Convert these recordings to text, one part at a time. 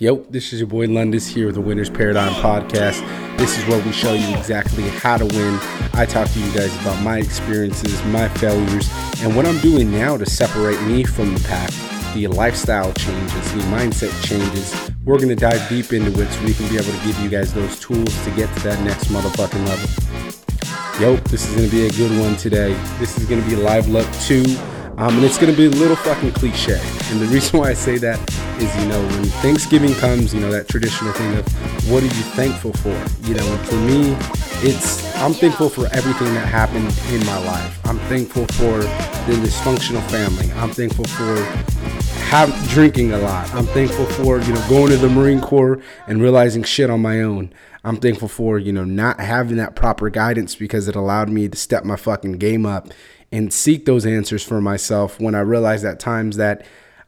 Yo, this is your boy Lundis here with the Winner's Paradigm Podcast. This is where we show you exactly how to win. I talk to you guys about my experiences, my failures, and what I'm doing now to separate me from the pack. The lifestyle changes, the mindset changes. We're going to dive deep into it so we can be able to give you guys those tools to get to that next motherfucking level. Yo, this is going to be a good one today. This is going to be Live Look 2. Um, and it's going to be a little fucking cliche. And the reason why I say that is, you know, when Thanksgiving comes, you know, that traditional thing of what are you thankful for? You know, for me, it's, I'm thankful for everything that happened in my life. I'm thankful for the dysfunctional family. I'm thankful for have drinking a lot. I'm thankful for, you know, going to the Marine Corps and realizing shit on my own. I'm thankful for, you know, not having that proper guidance because it allowed me to step my fucking game up and seek those answers for myself when I realized at times that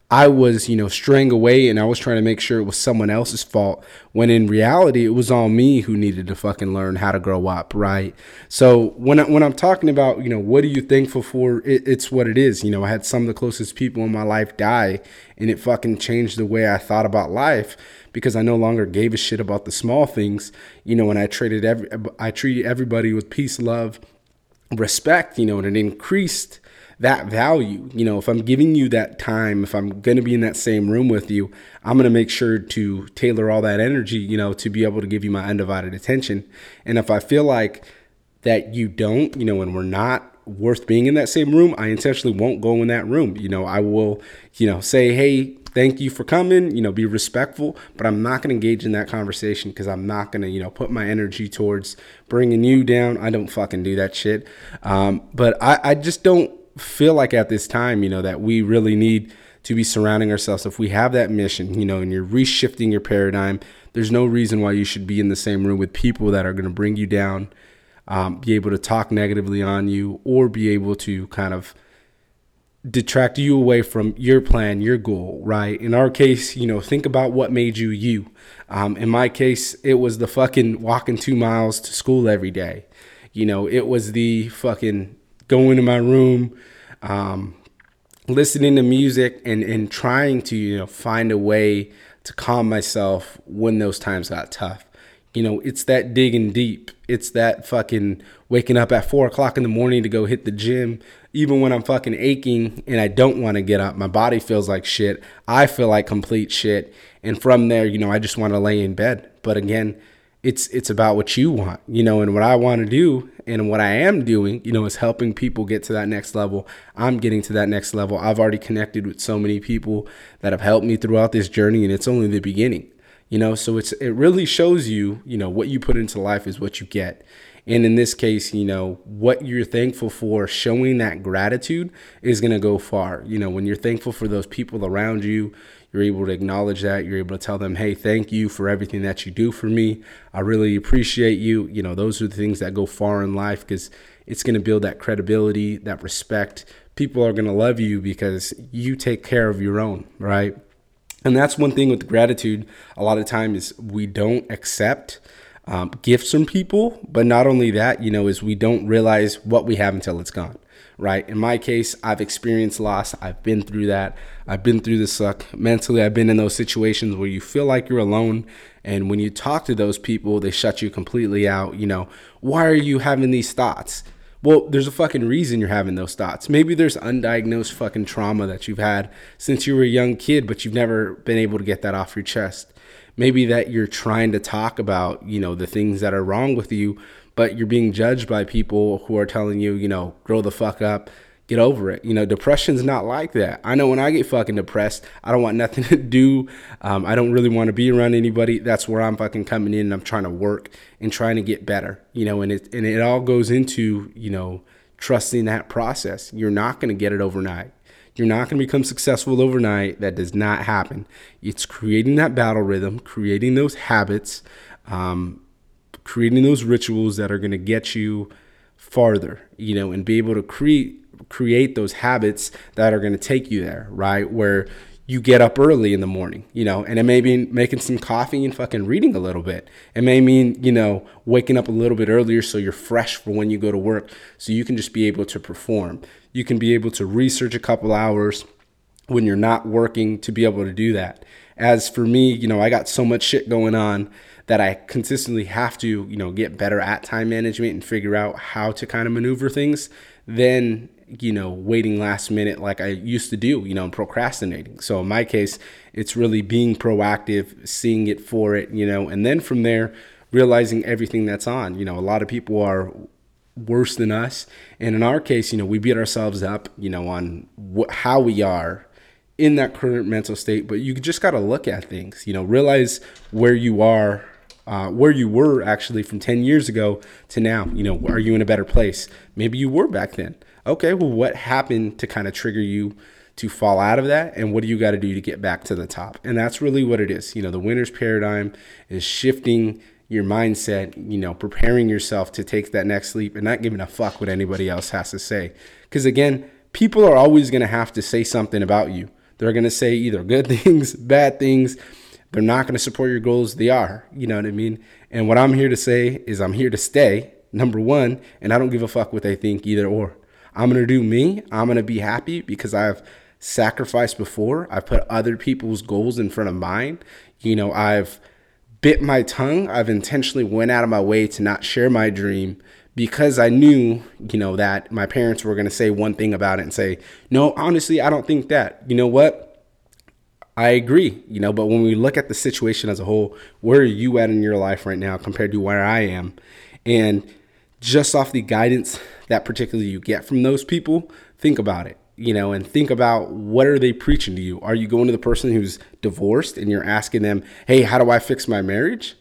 I was, you know, straying away and I was trying to make sure it was someone else's fault when in reality it was all me who needed to fucking learn how to grow up, right? So when I, when I'm talking about, you know, what are you thankful for? It, it's what it is. You know, I had some of the closest people in my life die and it fucking changed the way I thought about life because I no longer gave a shit about the small things. You know, when I treated every I treated everybody with peace, love, respect, you know, and it increased that value. You know, if I'm giving you that time, if I'm going to be in that same room with you, I'm going to make sure to tailor all that energy, you know, to be able to give you my undivided attention. And if I feel like that you don't, you know, and we're not worth being in that same room, I intentionally won't go in that room. You know, I will, you know, say, hey, thank you for coming, you know, be respectful, but I'm not going to engage in that conversation because I'm not going to, you know, put my energy towards bringing you down. I don't fucking do that shit. Um, but I, I just don't feel like at this time, you know, that we really need to be surrounding ourselves. If we have that mission, you know, and you're reshifting your paradigm, there's no reason why you should be in the same room with people that are going to bring you down, um, be able to talk negatively on you, or be able to kind of detract you away from your plan, your goal, right? In our case, you know, think about what made you you. Um, in my case, it was the fucking walking two miles to school every day. You know, it was the fucking going to my room, um, listening to music and, and trying to, you know, find a way to calm myself when those times got tough. You know, it's that digging deep. It's that fucking waking up at four o'clock in the morning to go hit the gym. Even when I'm fucking aching and I don't want to get up, my body feels like shit. I feel like complete shit. And from there, you know, I just want to lay in bed. But again, it's it's about what you want, you know, and what I want to do and what I am doing, you know, is helping people get to that next level. I'm getting to that next level. I've already connected with so many people that have helped me throughout this journey and it's only the beginning you know so it's it really shows you you know what you put into life is what you get and in this case you know what you're thankful for showing that gratitude is going to go far. You know when you're thankful for those people around you you're able to acknowledge that. You're able to tell them hey thank you for everything that you do for me. I really appreciate you. You know those are the things that go far in life because it's going to build that credibility that respect. People are going to love you because you take care of your own right? And that's one thing with gratitude. A lot of times we don't accept um, gifts from people, but not only that, you know, is we don't realize what we have until it's gone. Right. In my case, I've experienced loss. I've been through that. I've been through the suck mentally. I've been in those situations where you feel like you're alone. And when you talk to those people, they shut you completely out. You know, why are you having these thoughts? Well, there's a fucking reason you're having those thoughts. Maybe there's undiagnosed fucking trauma that you've had since you were a young kid, but you've never been able to get that off your chest. Maybe that you're trying to talk about, you know, the things that are wrong with you, but you're being judged by people who are telling you, you know, grow the fuck up, get over it. You know, depression's not like that. I know when I get fucking depressed, I don't want nothing to do. Um, I don't really want to be around anybody. That's where I'm fucking coming in and I'm trying to work and trying to get better. You know, and it and it all goes into you know trusting that process. You're not going to get it overnight. You're not going to become successful overnight. That does not happen. It's creating that battle rhythm, creating those habits, um, creating those rituals that are going to get you farther, you know, and be able to create create those habits that are going to take you there, right? Where you get up early in the morning, you know, and it may mean making some coffee and fucking reading a little bit. It may mean, you know, waking up a little bit earlier so you're fresh for when you go to work so you can just be able to perform. You can be able to research a couple hours when you're not working to be able to do that. As for me, you know, I got so much shit going on that I consistently have to, you know, get better at time management and figure out how to kind of maneuver things than, you know, waiting last minute like I used to do, you know, procrastinating. So in my case, it's really being proactive, seeing it for it, you know, and then from there, realizing everything that's on. You know, a lot of people are worse than us. And in our case, you know, we beat ourselves up, you know, on wh- how we are in that current mental state. But you just got to look at things, you know, realize where you are uh, where you were actually from 10 years ago to now. You know, are you in a better place? Maybe you were back then. Okay, well, what happened to kind of trigger you to fall out of that? And what do you got to do to get back to the top? And that's really what it is. You know, the winner's paradigm is shifting your mindset, you know, preparing yourself to take that next leap and not giving a fuck what anybody else has to say. Because again, people are always going to have to say something about you. They're going to say either good things, bad things they're not going to support your goals. They are. You know what I mean? And what I'm here to say is I'm here to stay, number one, and I don't give a fuck what they think either or. I'm going to do me. I'm going to be happy because I've sacrificed before. I've put other people's goals in front of mine. You know, I've bit my tongue. I've intentionally went out of my way to not share my dream because I knew, you know, that my parents were going to say one thing about it and say, "No, honestly, I don't think that." You know what? I agree, you know, but when we look at the situation as a whole, where are you at in your life right now compared to where I am? And just off the guidance that particularly you get from those people, think about it, you know, and think about what are they preaching to you? Are you going to the person who's divorced and you're asking them, "Hey, how do I fix my marriage?"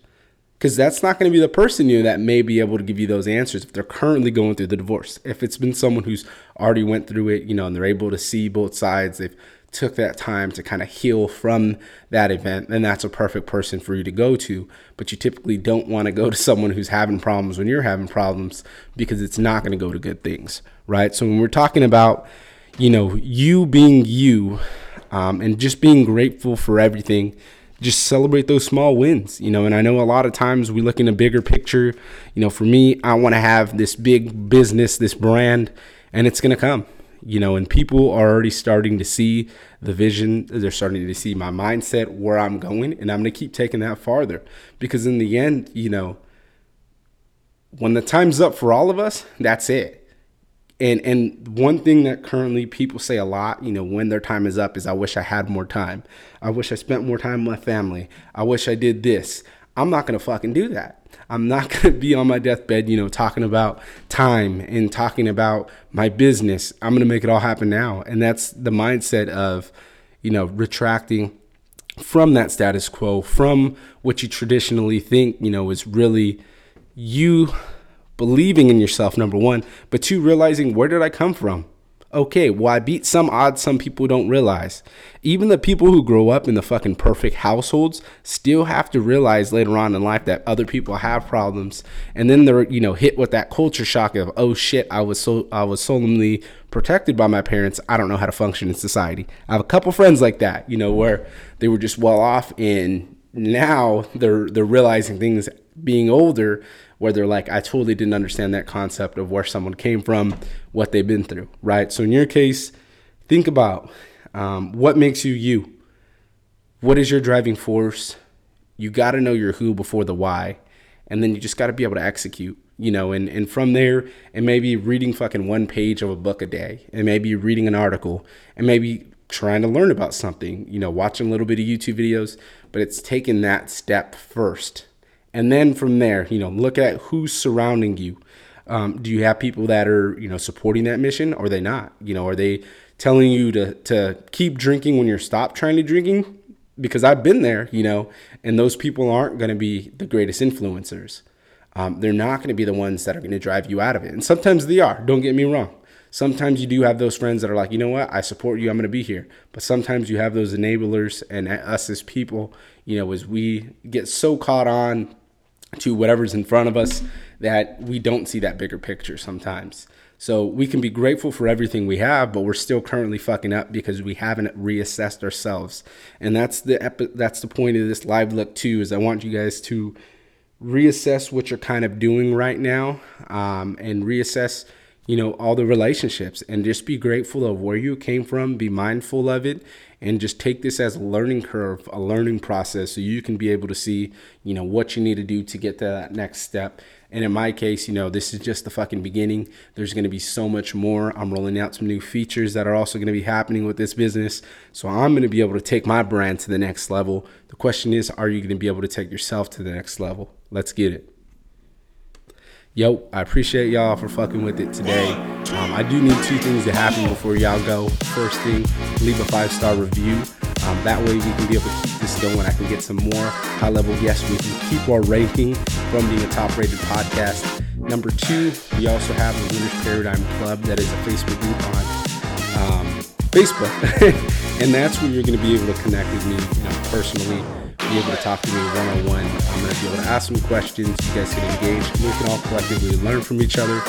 Because that's not going to be the person you that may be able to give you those answers if they're currently going through the divorce. If it's been someone who's already went through it, you know, and they're able to see both sides, they've took that time to kind of heal from that event, then that's a perfect person for you to go to. But you typically don't want to go to someone who's having problems when you're having problems because it's not going to go to good things, right? So when we're talking about, you know, you being you um, and just being grateful for everything, just celebrate those small wins, you know. And I know a lot of times we look in a bigger picture. You know, for me, I want to have this big business, this brand, and it's going to come you know, and people are already starting to see the vision. They're starting to see my mindset, where I'm going, and I'm going to keep taking that farther because in the end, you know, when the time's up for all of us, that's it. And and one thing that currently people say a lot, you know, when their time is up is I wish I had more time. I wish I spent more time with my family. I wish I did this. I'm not to fucking do that. I'm not to be on my deathbed, you know, talking about time and talking about my business. I'm to make it all happen now. And that's the mindset of, you know, retracting from that status quo, from what you traditionally think, you know, is really you believing in yourself, number one, but two, realizing where did I come from? okay, well, I beat some odds some people don't realize. Even the people who grow up in the fucking perfect households still have to realize later on in life that other people have problems. And then they're, you know, hit with that culture shock of, oh shit, I was so I was solemnly protected by my parents. I don't know how to function in society. I have a couple friends like that, you know, where they were just well off and now they're they're realizing things being older where they're like, I totally didn't understand that concept of where someone came from, what they've been through, right? So in your case, think about um, what makes you you. What is your driving force? You got to know your who before the why, and then you just got to be able to execute. You know, and, and from there, it may be reading fucking one page of a book a day, and maybe reading an article, and maybe trying to learn about something, you know, watching a little bit of YouTube videos, but it's taking that step first and then from there, you know, look at who's surrounding you. Um, do you have people that are, you know, supporting that mission or are they not? You know, are they telling you to, to keep drinking when you're stopped trying to drinking? Because I've been there, you know, and those people aren't going to be the greatest influencers. Um, they're not going to be the ones that are going to drive you out of it. And sometimes they are, don't get me wrong. Sometimes you do have those friends that are like, you know what, I support you, I'm going to be here. But sometimes you have those enablers and us as people, you know, as we get so caught on to whatever's in front of us that we don't see that bigger picture sometimes. So we can be grateful for everything we have, but we're still currently fucking up because we haven't reassessed ourselves. And that's the epi- that's the point of this live look too. Is I want you guys to reassess what you're kind of doing right now, um, and reassess, you know, all the relationships and just be grateful of where you came from, be mindful of it, and just take this as a learning curve, a learning process so you can be able to see, you know, what you need to do to get to that next step. And in my case, you know, this is just the fucking beginning. There's going to be so much more. I'm rolling out some new features that are also going to be happening with this business. So I'm going to be able to take my brand to the next level. The question is, are you going to be able to take yourself to the next level? Let's get it. Yo, I appreciate y'all for fucking with it today. Um, I do need two things to happen before y'all go. First thing, leave a five star review. Um, that way we can be able to keep this going. I can get some more high level guests. We can keep our ranking from being a top rated podcast. Number two, we also have the Winners Paradigm Club that is a Facebook group on um, Facebook. and that's where you're going to be able to connect with me you know, personally be able to talk to me one on one. I'm going to be able to ask some questions. You guys can engage. We can all collectively learn from each other.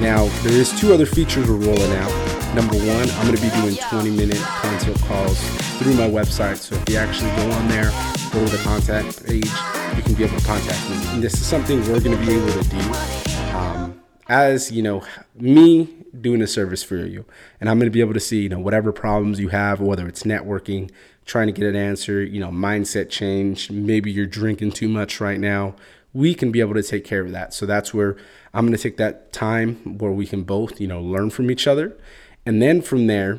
Now, there's two other features we're rolling out. Number one, I'm going to be doing 20 minute consult calls through my website. So if you actually go on there, go to the contact page, you can be able to contact me. And this is something we're going to be able to do. Um, as you know, me doing a service for you, and I'm going to be able to see you know whatever problems you have, whether it's networking, trying to get an answer, you know, mindset change. Maybe you're drinking too much right now. We can be able to take care of that. So that's where I'm going to take that time where we can both, you know, learn from each other. And then from there,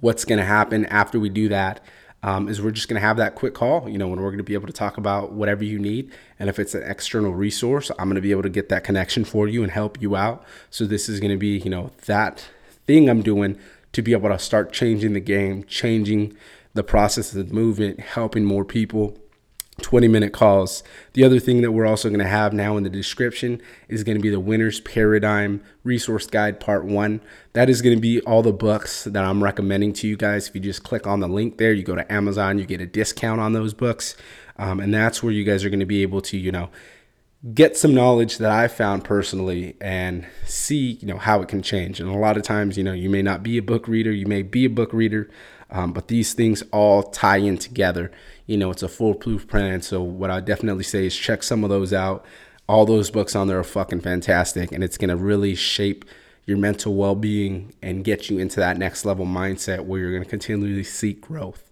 what's going to happen after we do that um, is we're just going to have that quick call, you know, when we're going to be able to talk about whatever you need. And if it's an external resource, I'm going to be able to get that connection for you and help you out. So this is going to be, you know, that thing I'm doing to be able to start changing the game, changing the process of movement, helping more people. 20 minute calls. The other thing that we're also going to have now in the description is going to be the Winner's Paradigm Resource Guide Part 1. That is going to be all the books that I'm recommending to you guys. If you just click on the link there, you go to Amazon, you get a discount on those books. Um, and that's where you guys are going to be able to, you know, get some knowledge that I found personally and see, you know, how it can change. And a lot of times, you know, you may not be a book reader, you may be a book reader, um, but these things all tie in together. You know, it's a foolproof plan. So what I definitely say is check some of those out. All those books on there are fucking fantastic, and it's gonna really shape your mental well-being and get you into that next level mindset where you're gonna continually seek growth.